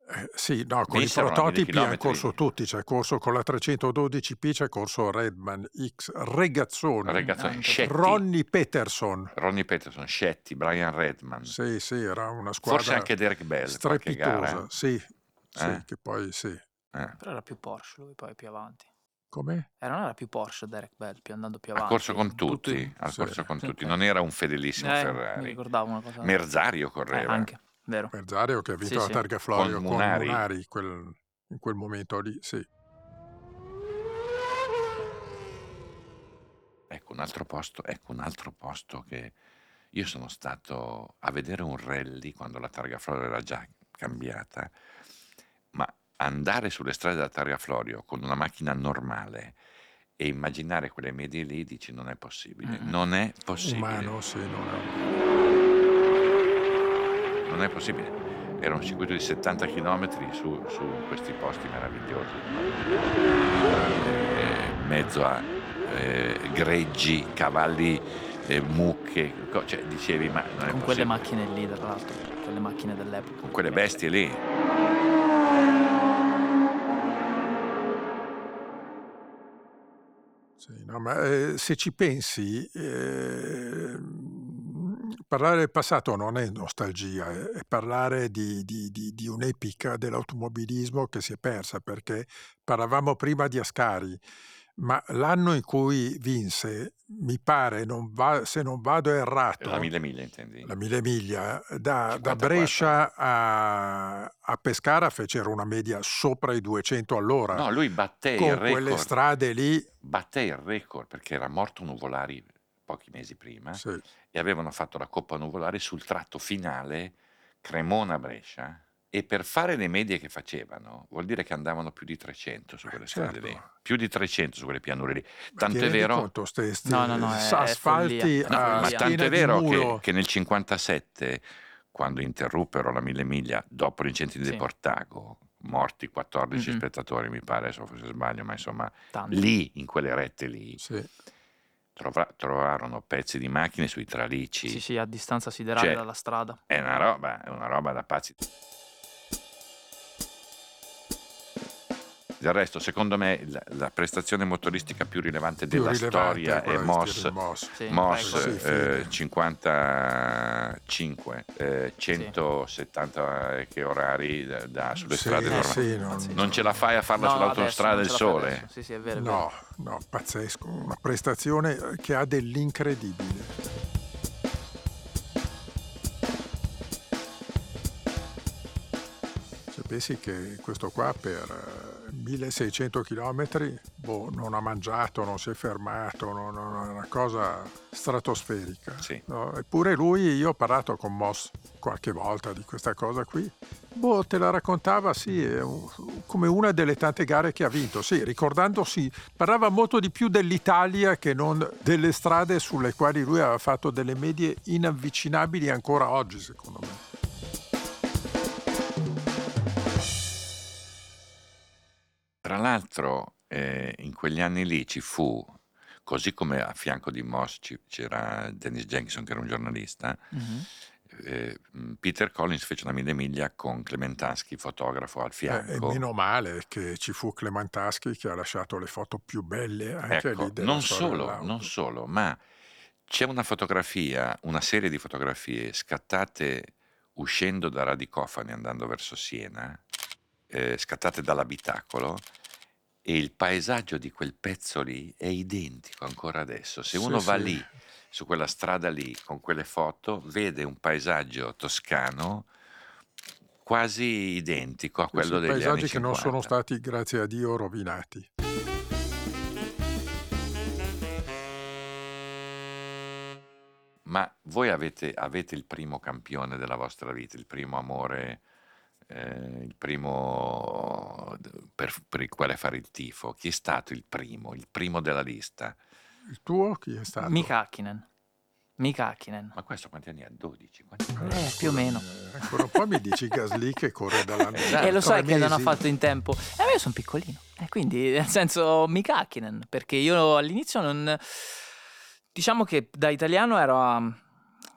Eh, sì, no, con i una 1000 prototipi hanno chilometri. corso tutti, c'è corso con la 312P, c'è corso Redman, X, Regazzoni, Regazzoni. Scetti, Ronnie Peterson. Ronnie Peterson, Scetti, Brian Redman, Sì, sì, era una squadra forse anche Derek Bell, qualche gara. strepitosa. Sì, sì, Eh? che poi sì. Eh. Però era più Porsche lui poi più avanti. Come? Eh, non era più Porsche Derek Bell, più andando più Ha avanti. corso con tutti, Tutti- ha Sì. corso con tutti, non era un fedelissimo Eh, mi Ferrari. ricordavo una cosa. Merzario Eh, correva. anche, vero. Merzario che ha vinto Sì, la sì. targa Florio Con con Munari. Munari, quel- in quel momento lì, sì. Ecco un altro posto, ecco un altro posto che io sono stato a vedere un rally quando la targa Florio era già cambiata, ma andare sulle strade della targa Florio con una macchina normale e immaginare quelle medie lì dici non è possibile, Mm-mm. non è possibile, Umano, sì, non è... non è possibile. Era un circuito di 70 km su, su questi posti meravigliosi, Eh, mezzo a eh, greggi, cavalli, eh, mucche, cioè dicevi ma non è Con quelle possibile. macchine lì, tra l'altro, quelle macchine dell'epoca. con quelle bestie lì. Sì, no, ma eh, se ci pensi, eh, parlare del passato non è nostalgia, è, parlare di, di- di- di un'epica dell'automobilismo che si è persa, perché parlavamo prima di Ascari, ma l'anno in cui vinse, mi pare, non va- se non vado errato, La mille miglia intendi? la mille miglia, da, da 54. Brescia a, a Pescara fecero una media sopra i 200 all'ora, No, lui batté il con quelle record, strade lì. batté il record perché era morto Nuvolari pochi mesi prima sì. e avevano fatto la Coppa Nuvolari sul tratto finale Cremona-Brescia e per fare le medie che facevano vuol dire che andavano più di 300 su Beh, quelle strade certo. lì, più di 300 su quelle pianure lì. Tanto è vero, conto, ste, ste No, no, no, è- è asfalti follia. No, ma tanto è di vero che, che nel 57, quando interruppero la mille miglia dopo l'incendio di Sì. Portago, morti 14 Mhm. spettatori, mi pare, se sbaglio, ma insomma, Tanto. lì, in quelle rette lì, Sì. Trova- trovarono pezzi di macchine sui tralicci. Sì, sì, a distanza siderale Cioè, dalla strada. È una roba, è una roba da pazzi. Del resto, secondo me, la, la prestazione motoristica più rilevante Più della rilevante storia è di Moss. Moss. Sì, Moss. Sì, eh, fine. 55, eh, 170 eh, che orari da, da- sulle Sì, strade normali. sì, non-. Non ce la fai a farla No, sull'autostrada del sole. Sì, sì, è è vero. No, no, pazzesco, una prestazione che ha dell'incredibile. Se pensi che questo qua per eh, 1600 km boh, non ha mangiato, non si è fermato, non- non- è una cosa stratosferica. Sì. no? Eppure lui, io ho parlato con Moss qualche volta di questa cosa qui. Boh, te la raccontava, sì, come una delle tante gare che ha vinto, sì, ricordandosi, parlava molto di più dell'Italia che non delle strade sulle quali lui aveva fatto delle medie inavvicinabili ancora oggi, secondo me. Tra l'altro, eh, in quegli anni lì ci fu, così come a fianco di Moss ci- c'era Dennis Jenkinson, che era un giornalista, Mhm. eh, Peter Collins fece una mille miglia con Clementansky, fotografo al Eh, e fianco. meno male che ci fu Clementaschi che ha lasciato le foto più belle anche Ecco, lì della non solo, non solo, ma c'è una fotografia, una serie di fotografie scattate uscendo da Radicofani andando verso Siena, eh, scattate dall'abitacolo, e il paesaggio di quel pezzo lì è identico ancora adesso. Se Sì, uno va sì. lì, su quella strada lì, con quelle foto, vede un paesaggio toscano quasi identico a quello degli anni paesaggi che non 50. sono stati, grazie a Dio, rovinati. Ma voi avete, avete il primo campione della vostra vita, il primo amore, eh, il primo per, per il quale fare il tifo? Chi è stato il primo, il primo della lista? Il tuo chi è stato? Mika Hakkinen. Mika Hakkinen. Ma questo quanti anni ha? 12? Quanti anni ha? Eh, più o meno. Eh, ancora un po' mi dici Gasly che corre dall'anno Esatto. E lo sai che non ha fatto in tempo. E io sono piccolino. E quindi, nel senso, Mika Hakkinen. Perché io all'inizio non... Diciamo che da italiano ero a-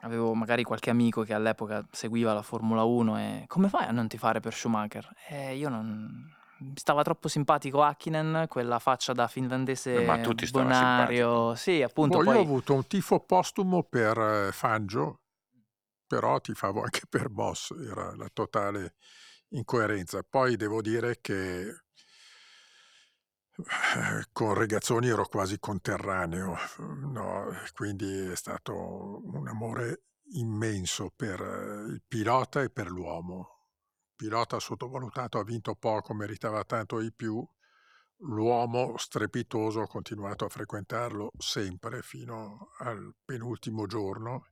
Avevo magari qualche amico che all'epoca seguiva la Formula 1 e come fai a non tifare per Schumacher? E io non... Mi stava troppo simpatico Hakkinen, quella faccia da finlandese Eh, ma tutti bonario. Sì, appunto. Boh, poi... Io ho avuto un tifo postumo per eh, Fangio, però tifavo anche per Boss, era la totale incoerenza. Poi devo dire che eh, con Regazzoni ero quasi conterraneo, no, quindi è stato un amore immenso per eh, il pilota e per l'uomo. Pilota sottovalutato, ha vinto poco, meritava tanto di più. L'uomo strepitoso ho continuato a frequentarlo sempre fino al penultimo giorno.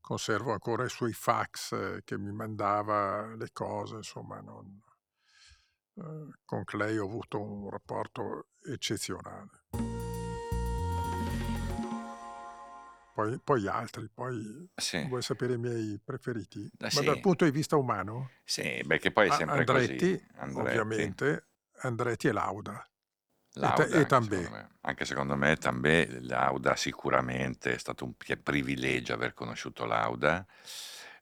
Conservo ancora i suoi fax eh, che mi mandava le cose, insomma, non- eh, con Clay ho avuto un rapporto eccezionale. Poi, poi altri, poi Sì, vuoi sapere i miei preferiti? Eh Ma sì. dal punto di vista umano, sì, beh, che poi è sempre Andretti, così. Andretti, ovviamente, Andretti e Lauda. Lauda, e anche Tambè. secondo. Anche secondo me Tambè, Lauda sicuramente è stato un privilegio aver conosciuto Lauda.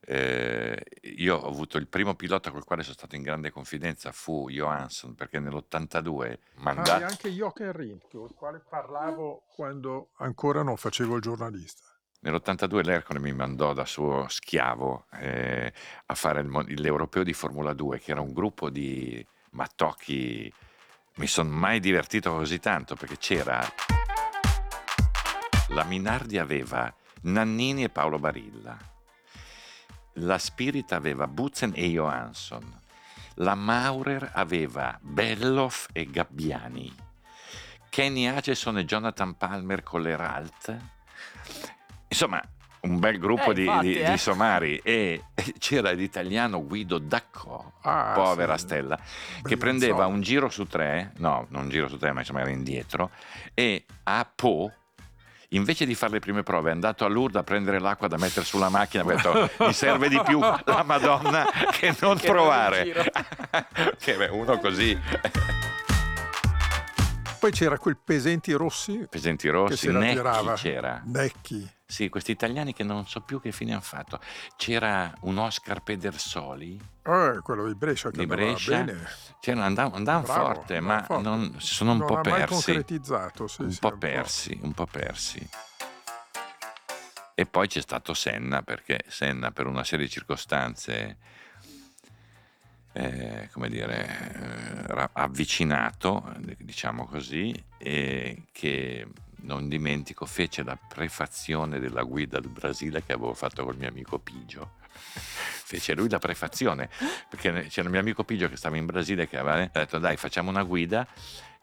Eh, io ho avuto il primo pilota col quale sono stato in grande confidenza fu Johansson perché nell'82 Ah, e mandato anche Jochen Rindt, con il quale parlavo quando ancora non facevo il giornalista. Nell'82 l'Ercole mi mandò da suo schiavo eh, a fare il l'Europeo di Formula 2, che era un gruppo di mattocchi. Mi sono mai divertito così tanto perché c'era. La Minardi aveva Nannini e Paolo Barilla. La Spirit aveva Butzen e Johansson. La Maurer aveva Belloff e Gabbiani. Kenny Ageson e Jonathan Palmer con l'Heralt. Insomma, un bel gruppo Eh, di, infatti, di- eh. di somari e c'era l'italiano Guido Daccò, Ah, povera sì. stella, che prendeva un giro su tre, no, non un giro su tre, ma insomma era indietro, e a Po, invece di fare le prime prove, è andato a Lourdes a prendere l'acqua da mettere sulla macchina, ha detto mi serve di più la Madonna che non Che provare. che beh, uno così, Poi c'era quel Pesenti Rossi Pesenti che Rossi, la Necchi c'era. Necchi. Sì, questi italiani che non so più che fine hanno fatto. C'era un Oscar Pedersoli, Eh, quello di Brescia che Di Brescia. bene. c'era, andavano andavano Bravo, forte, ma forte. non- sono un non po' ha mai persi. concretizzato, sì, un sì, po' persi, un po' persi. E poi c'è stato Senna, perché Senna per una serie di circostanze, eh, come dire, eh, avvicinato, diciamo così, e che non dimentico fece la prefazione della guida del Brasile che avevo fatto col mio amico Pigio. Fece lui la prefazione, perché c'era il mio amico Pigio che stava in Brasile che aveva detto dai facciamo una guida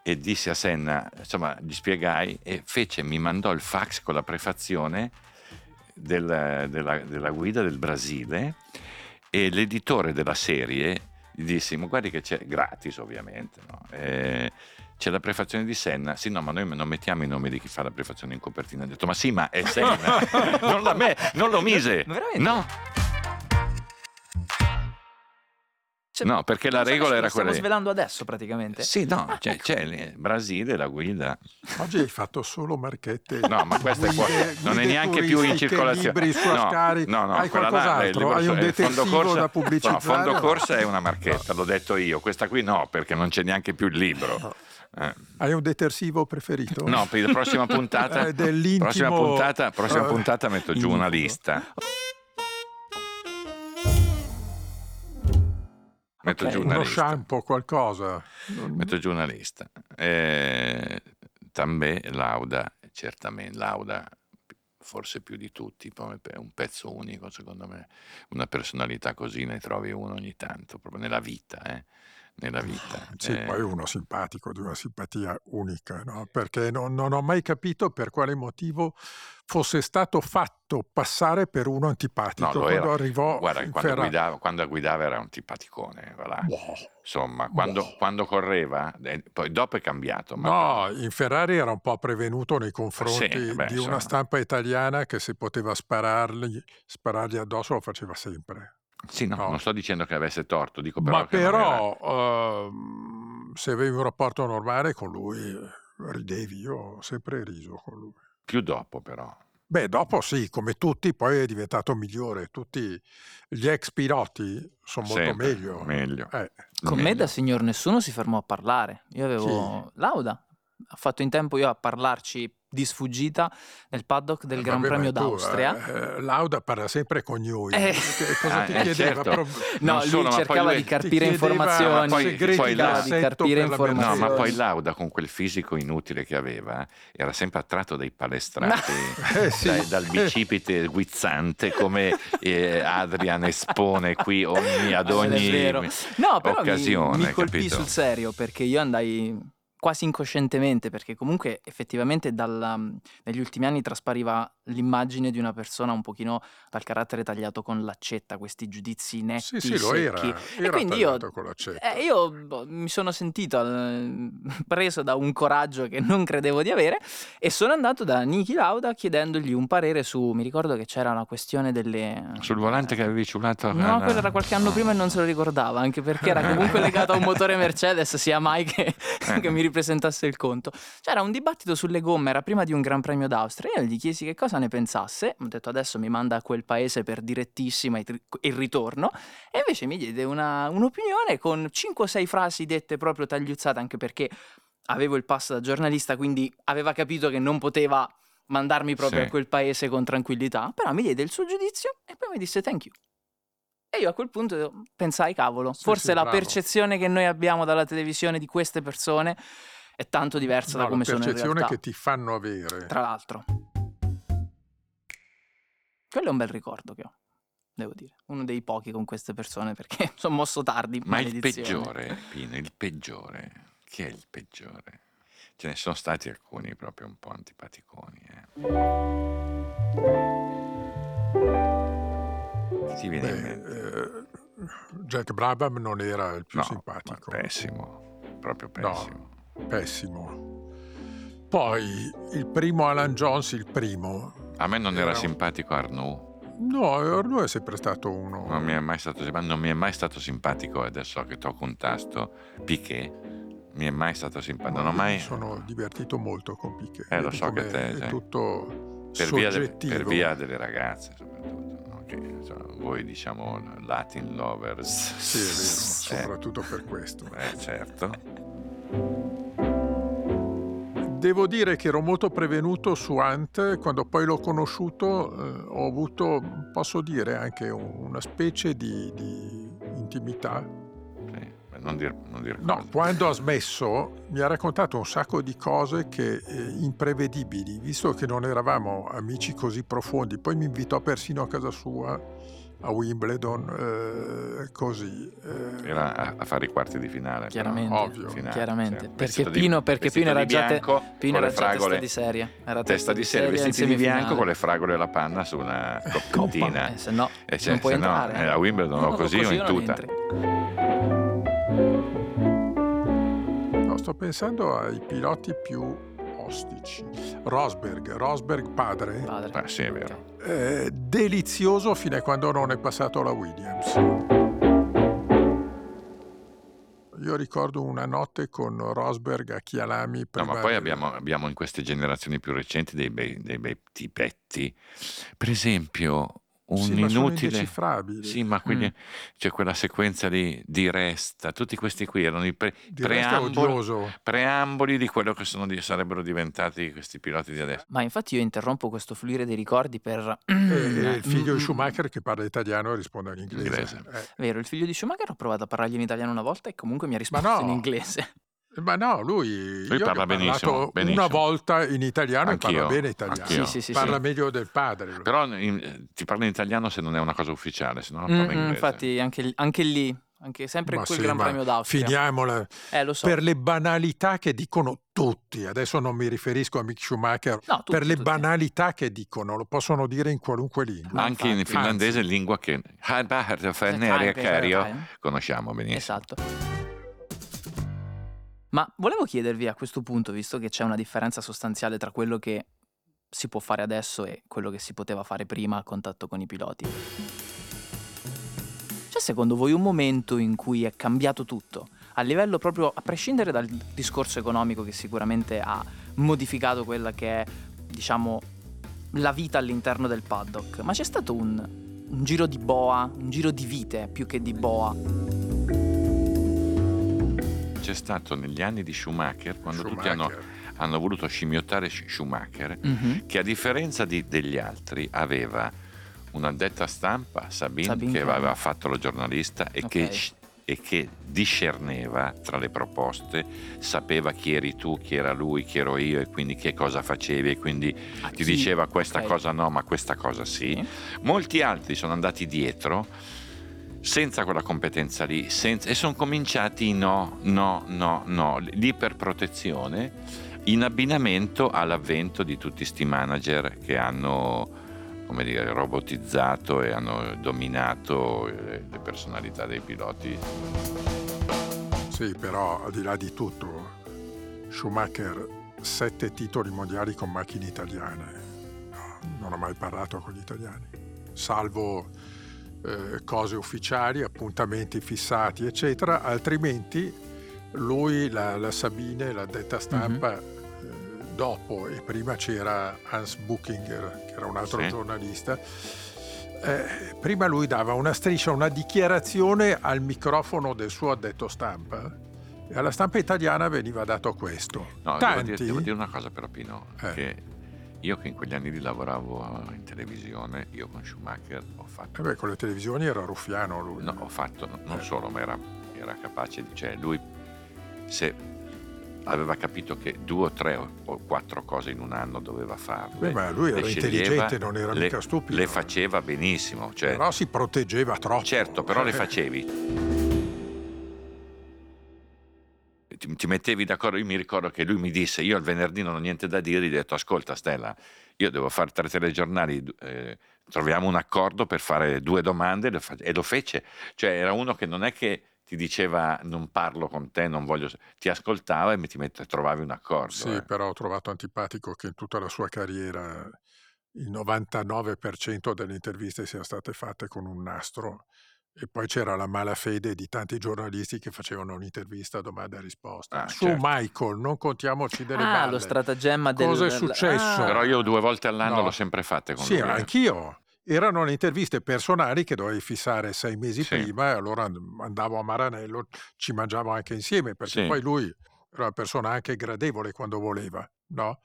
e disse a Senna, insomma, gli spiegai e fece, mi mandò il fax con la prefazione del- della, della guida del Brasile e l'editore della serie gli disse, ma guardi che c'è, gratis ovviamente, no? Eh, c'è la prefazione di Senna, sì no ma noi non mettiamo i nomi di chi fa la prefazione in copertina, ha detto ma sì ma è Senna, non, la me- non lo mise, veramente? no, Cioè, no perché la regola era lo stiamo quella... svelando adesso praticamente. Sì, no, c'è, c'è il Brasile, la guida. Oggi hai fatto solo marchette. No, ma questa è qua- guide- non è neanche più in circolazione. libri su No, Ascari. no, no, hai quella là qualcos'altro? libro Hai un fondo detersivo corsa- da pubblicizzare? No, fondo No. corsa è una marchetta, l'ho detto io. Questa qui no, perché non c'è neanche più il libro. Eh, Hai un detersivo preferito? No, per la prossima puntata, Eh, prossima puntata, prossima eh, puntata metto giù una lista. Metto Ok. giù una Uno lista. shampoo, qualcosa. Metto giù una lista. Eh, Tambè, Lauda, certamente Lauda, forse più di tutti, è un pezzo unico secondo me. Una personalità così ne trovi uno ogni tanto, proprio nella vita, eh. Nella vita. Sì, Eh, poi uno simpatico, di una simpatia unica, no? perché non, non ho mai capito per quale motivo fosse stato fatto passare per uno antipatico No, quando era. arrivò Guarda, quando guidava, quando guidava era un simpaticone, va là. Boh. Insomma, quando, Boh. quando correva, eh, poi dopo è cambiato. No, in Ferrari era un po' prevenuto nei confronti Sì, beh, di insomma. una stampa italiana che se poteva sparargli, sparargli addosso lo faceva sempre. Sì, no, No. non sto dicendo che avesse torto, dico però Ma che non era- però ehm, se avevi un rapporto normale con lui eh, ridevi, io ho sempre riso con lui. più dopo però. Beh, dopo sì, come tutti, poi è diventato migliore. Tutti gli ex piloti sono molto Sempre meglio. meglio. Eh, Con me meglio. da signor nessuno si fermò a parlare. Io avevo Lauda. Ha fatto in tempo io a parlarci di sfuggita nel paddock del Gran vabbè, Premio tu, d'Austria. eh, Lauda parla sempre con noi. Eh. Cosa Ah, ti eh, chiedeva? certo. No, Non lui solo, cercava di ti carpire informazioni. poi- poi cercava là- di carpire la No, informazioni. ma poi. Lauda con quel fisico inutile che aveva era sempre attratto dai palestrati, Eh, sì. dai- dal bicipite guizzante come eh, Adrian espone qui ogni, ad è ogni. No, però mi- occasione. mi, colpì capito? sul serio perché io andai quasi incoscientemente perché comunque effettivamente dalla- negli ultimi anni traspariva l'immagine di una persona un pochino dal carattere tagliato con l'accetta, questi giudizi netti, Sì, sì, lo era. secchi. Era quindi io- tagliato con l'accetta. Eh, io boh, mi sono sentito eh, preso da un coraggio che non credevo di avere e sono andato da Niki Lauda chiedendogli un parere su, mi ricordo che c'era una questione delle... Sul volante che avevi ciulato? No, alla- quello era qualche anno prima e non se lo ricordava, anche perché era comunque legato a un motore Mercedes, sia mai che, che mi ripresentasse il conto. C'era un dibattito sulle gomme, era prima di un Gran Premio d'Austria, io gli chiesi che cosa ne pensasse, ho detto adesso mi manda a quel paese per direttissima il ritorno, e invece mi diede una- un'opinione con 5 o 6 frasi dette proprio tagliuzzate, anche perché avevo il pass da giornalista, quindi aveva capito che non poteva mandarmi proprio Sì. a quel paese con tranquillità, però mi diede il suo giudizio e poi mi disse thank you. E io a quel punto pensai, cavolo, Sì, forse sì, la bravo. percezione che noi abbiamo dalla televisione di queste persone è tanto diversa No, da come la sono in percezione realtà. che ti fanno avere. Tra l'altro. Quello è un bel ricordo che ho, devo dire. Uno dei pochi con queste persone perché sono mosso tardi. Ma il peggiore, Pino, il peggiore. Chi è il peggiore? Ce ne sono stati alcuni proprio un po' antipaticoni. Eh. Ti viene in Beh, mente? eh, Jack Brabham non era il più No, simpatico. pessimo, proprio No. pessimo. Pessimo. Poi il primo Alan Jones, il primo. A me non era Era simpatico Arnoux, No, Arnaud è sempre stato uno. non mi è mai stato, non mi è mai stato simpatico, adesso che tocco un tasto, Piquet, mi è mai stato simpatico, non ho mai... Mi sono divertito molto con Piquet. Eh, lo so che te, È sì. tutto per via, de- per via delle ragazze soprattutto, no? che insomma, voi diciamo Latin lovers. Sì, è vero, Eh, soprattutto per questo. eh, certo. Devo dire che ero molto prevenuto su Ant, quando poi l'ho conosciuto eh, ho avuto, posso dire, anche un- una specie di, di intimità. Sì, non dir, non dir No, quando ha smesso mi ha raccontato un sacco di cose che, eh, imprevedibili, visto che non eravamo amici così profondi. Poi mi invitò persino a casa sua a Wimbledon, eh, così. eh, Era a, a fare i quarti di finale. Chiaramente, Ovvio. Finale, chiaramente. sì. Perché di- Pino, perché Pino era già, te- Pino con era le già testa fragole, di serie. Era testa di serie, vestiti di bianco con le fragole e la panna su una coppettina. Eh, se no, Eh, cioè, non puoi se no, entrare. eh, a Wimbledon o così o in tuta. no, sto pensando ai piloti più ostici. Rosberg, Rosberg padre, Padre. Ah, sì, è vero. Eh, delizioso fino a quando non è passato alla Williams. Io ricordo una notte con Rosberg a Chialami. No, ma poi abbiamo, abbiamo in queste generazioni più recenti dei bei, dei bei tipetti. Per esempio, un Sì, ma sono inutile. Sì, ma quindi Mm. c'è quella sequenza di, di Resta, tutti questi qui erano i pre- preamboli, preamboli di quello che sono di- sarebbero diventati questi piloti di adesso. Ma infatti io interrompo questo fluire dei ricordi per... E, e il figlio Mm, di mm, Schumacher che parla italiano risponde in inglese. Inglese. Eh, Vero, il figlio di Schumacher ho provato a parlargli in italiano una volta e comunque mi ha risposto no. in inglese. Ma no, lui, ho parla benissimo, benissimo. una volta in italiano Anch'io, e parla bene italiano. anch'io. Sì, sì, sì, parla sì. meglio del padre. lui. Però in- ti parla in italiano se non è una cosa ufficiale, se no Mm, parla mm, inglese. infatti anche, anche lì anche sempre Ma quel sì, Gran Premio d'Austria. Finiamola Eh, lo so. per le banalità che dicono tutti. Adesso non mi riferisco a Mick Schumacher. No, tutti, per le tutti. banalità che dicono, lo possono dire in qualunque lingua. Anche in infatti. finlandese, lingua che Eh, conosciamo benissimo. Esatto. Ma volevo chiedervi a questo punto, visto che c'è una differenza sostanziale tra quello che si può fare adesso e quello che si poteva fare prima a contatto con i piloti. C'è secondo voi un momento in cui è cambiato tutto? A livello proprio, a prescindere dal discorso economico che sicuramente ha modificato quella che è, diciamo, la vita all'interno del paddock, ma c'è stato un, un giro di boa, un giro di vite più che di boa. C'è stato negli anni di Schumacher, quando tutti hanno, Schumacher. hanno voluto scimmiottare Sch- Schumacher, che a differenza di- degli altri aveva un'addetta stampa, Sabine, Sabine che aveva fatto la giornalista e, che, Ok. sc- e che discerneva tra le proposte, sapeva chi eri tu, chi era lui, chi ero io e quindi che cosa facevi e quindi A ti diceva questa Ok. cosa no, ma questa cosa sì. Sì. Molti altri sono andati dietro senza quella competenza lì senza- e sono cominciati no, no, no, no, l'iperprotezione in abbinamento all'avvento di tutti sti manager che hanno come dire, robotizzato e hanno dominato eh, le personalità dei piloti. Sì, però al di là di tutto, Schumacher sette titoli mondiali con macchine italiane. No, non ha mai parlato con gli italiani, salvo eh, cose ufficiali, appuntamenti fissati, eccetera. Altrimenti lui, la, la Sabine, l'ha detta stampa, eh, dopo e prima c'era Hans Buchinger, che era un altro Sì. giornalista. Eh, prima lui dava una striscia, una dichiarazione al microfono del suo addetto stampa e alla stampa italiana veniva dato questo. No, devo Tanti, dire, devo dire una cosa però Pino, Eh. che io che in quegli anni lì lavoravo in televisione, io con Schumacher ho fatto Eh beh, con le televisioni era ruffiano lui. No, ho fatto, no- non Eh. solo, ma era, era capace di... Cioè, lui se aveva capito che due o tre o, o quattro cose in un anno doveva farle. Beh, ma lui le era intelligente, non era le, mica stupido. Le faceva benissimo, cioè, Però si proteggeva troppo. certo, però le Eh, facevi. Ti, mettevi d'accordo, io mi ricordo che lui mi disse, io il venerdì non ho niente da dire, gli ho detto, ascolta Stella, io devo fare tre telegiornali, eh, troviamo un accordo per fare due domande e lo fece. Cioè era uno che non è che ti diceva non parlo con te, non voglio... ti ascoltava e mi ti mette- trovavi un accordo. Sì, eh. però ho trovato antipatico che in tutta la sua carriera il 99% delle interviste siano state fatte con un nastro e poi c'era la malafede di tanti giornalisti che facevano un'intervista domanda e risposta. Ah, Su certo. Michael, non contiamoci delle Ah, balle. lo stratagemma del... Cosa è successo? Ah, Però io due volte all'anno No. l'ho sempre fatte con Sì, lui. eh. anch'io. Erano le interviste personali che dovevi fissare sei mesi Sì. prima e allora and- andavo a Maranello, ci mangiavo anche insieme perché Sì. poi lui era una persona anche gradevole quando voleva, no?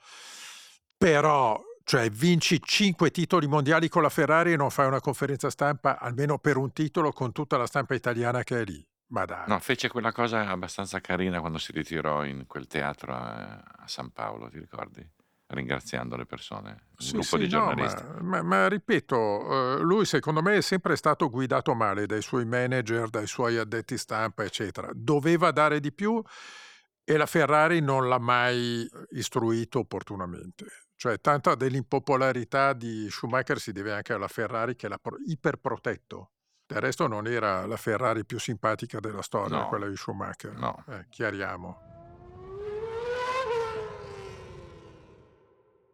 Però, cioè, vinci cinque titoli mondiali con la Ferrari e non fai una conferenza stampa almeno per un titolo con tutta la stampa italiana che è lì. Ma dai. No, fece quella cosa abbastanza carina quando si ritirò in quel teatro a, a San Paolo, ti ricordi? Ringraziando le persone, un Sì, gruppo sì, di no, giornalisti. ma, ma- ma ripeto, eh, lui secondo me è sempre stato guidato male dai suoi manager, dai suoi addetti stampa, eccetera. Doveva dare di più e la Ferrari non l'ha mai istruito opportunamente. Cioè, tanta dell'impopolarità di Schumacher si deve anche alla Ferrari che l'ha pro- iperprotetto. Del resto non era la Ferrari più simpatica della storia, No. quella di Schumacher. No. Eh, chiariamo.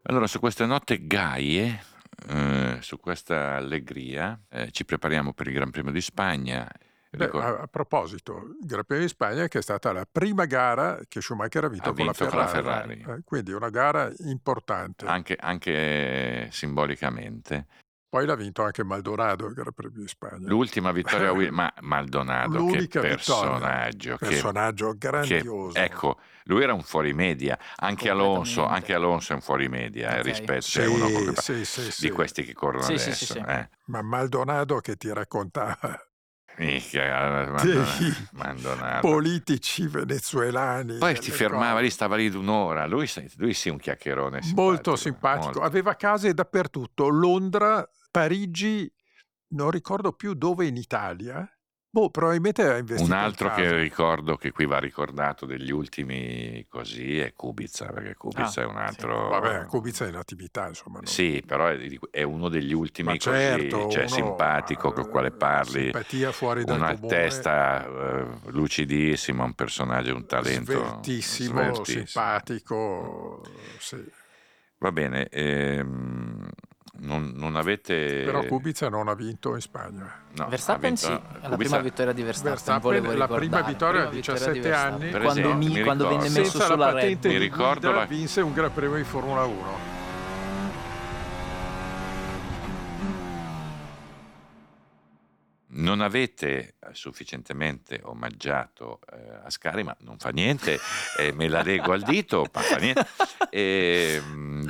Allora, su queste note gaie, eh, su questa allegria, eh, ci prepariamo per il Gran Premio di Spagna. Beh, a, a proposito, il Gran Premio di Spagna che è stata la prima gara che Schumacher ha vinto, Ha con, la vinto con la Ferrari. Eh, quindi una gara importante. anche, anche simbolicamente. Poi l'ha vinto anche Maldonado il Gran Premio di Spagna. L'ultima vittoria, ma Maldonado, che L'unica personaggio. che- Personaggio che- grandioso. ecco, lui era un fuorimedia, anche Alonso, anche Alonso è un fuorimedia eh, Ok. rispetto sì, a uno sì, sì, di sì. questi che corrono Sì, sì, adesso. sì, sì. eh. Ma Maldonado che ti raccontava Maldonado. politici venezuelani. Poi si fermava cose. lì, stava lì un'ora. Lui, lui sì, un chiacchierone. Simpatico, Molto simpatico. molto. Aveva case dappertutto. Londra, Parigi, non ricordo più dove in Italia. Boh, probabilmente ha investito Un in altro casa. che ricordo che qui va ricordato degli ultimi così è Kubica, perché Kubica Ah, è un altro... Vabbè, Kubica è in attività, insomma. non- Sì, però è, uno degli ultimi Ma così, certo, cioè uno, simpatico con il quale parli, Simpatia fuori dal una comune. testa eh, lucidissima, un personaggio, un talento Sveltissimo, sveltissimo. simpatico. Sì. Va bene, ehm, non, non avete... Però Kubica non ha vinto in Spagna. no, Verstappen vinto- sì, è la Kubica- prima vittoria di Verstappen, Verstappen, la ricordare. prima vittoria a Prima 17 di Verstappen. anni. Per quando, esempio, mi- mi quando venne messo Senza la sulla Red patente Mi Bull. di ricordo guida la- vinse un Gran Premio di Formula 1. Non avete eh, sufficientemente omaggiato eh, Ascari, ma non fa niente, eh, me la leggo al dito, ma fa niente. E, mm,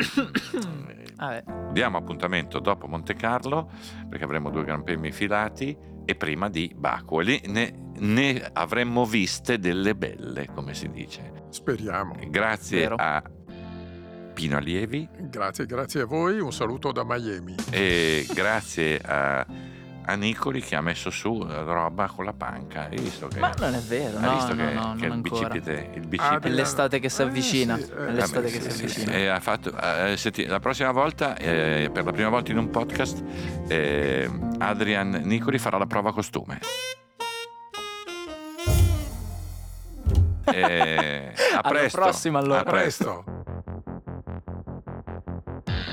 Vabbè, diamo appuntamento dopo Monte Carlo, perché avremo due Gran Premi filati, e prima di Baku. E lì ne, ne avremmo viste delle belle, come si dice. Speriamo. Grazie Vero. a Pino Allievi Grazie, grazie a voi. Un saluto da Miami. e grazie a, a Nicoli che ha messo su roba con la panca. Hai visto che... ma non è vero, Hai no, visto no, che, no, che non il bicipite, il Ah, bicipite È l'estate che si Eh, avvicina. sì, eh. È l'estate che si sì, avvicina. e ha fatto, eh, senti, la prossima volta, eh, per la prima volta in un podcast, eh, Adrian Nicoli farà la prova costume. Eh, a Alla presto. prossima, allora. A presto.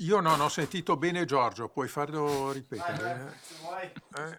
Io non ho sentito bene Giorgio, puoi farlo ripetere? Eh? Eh?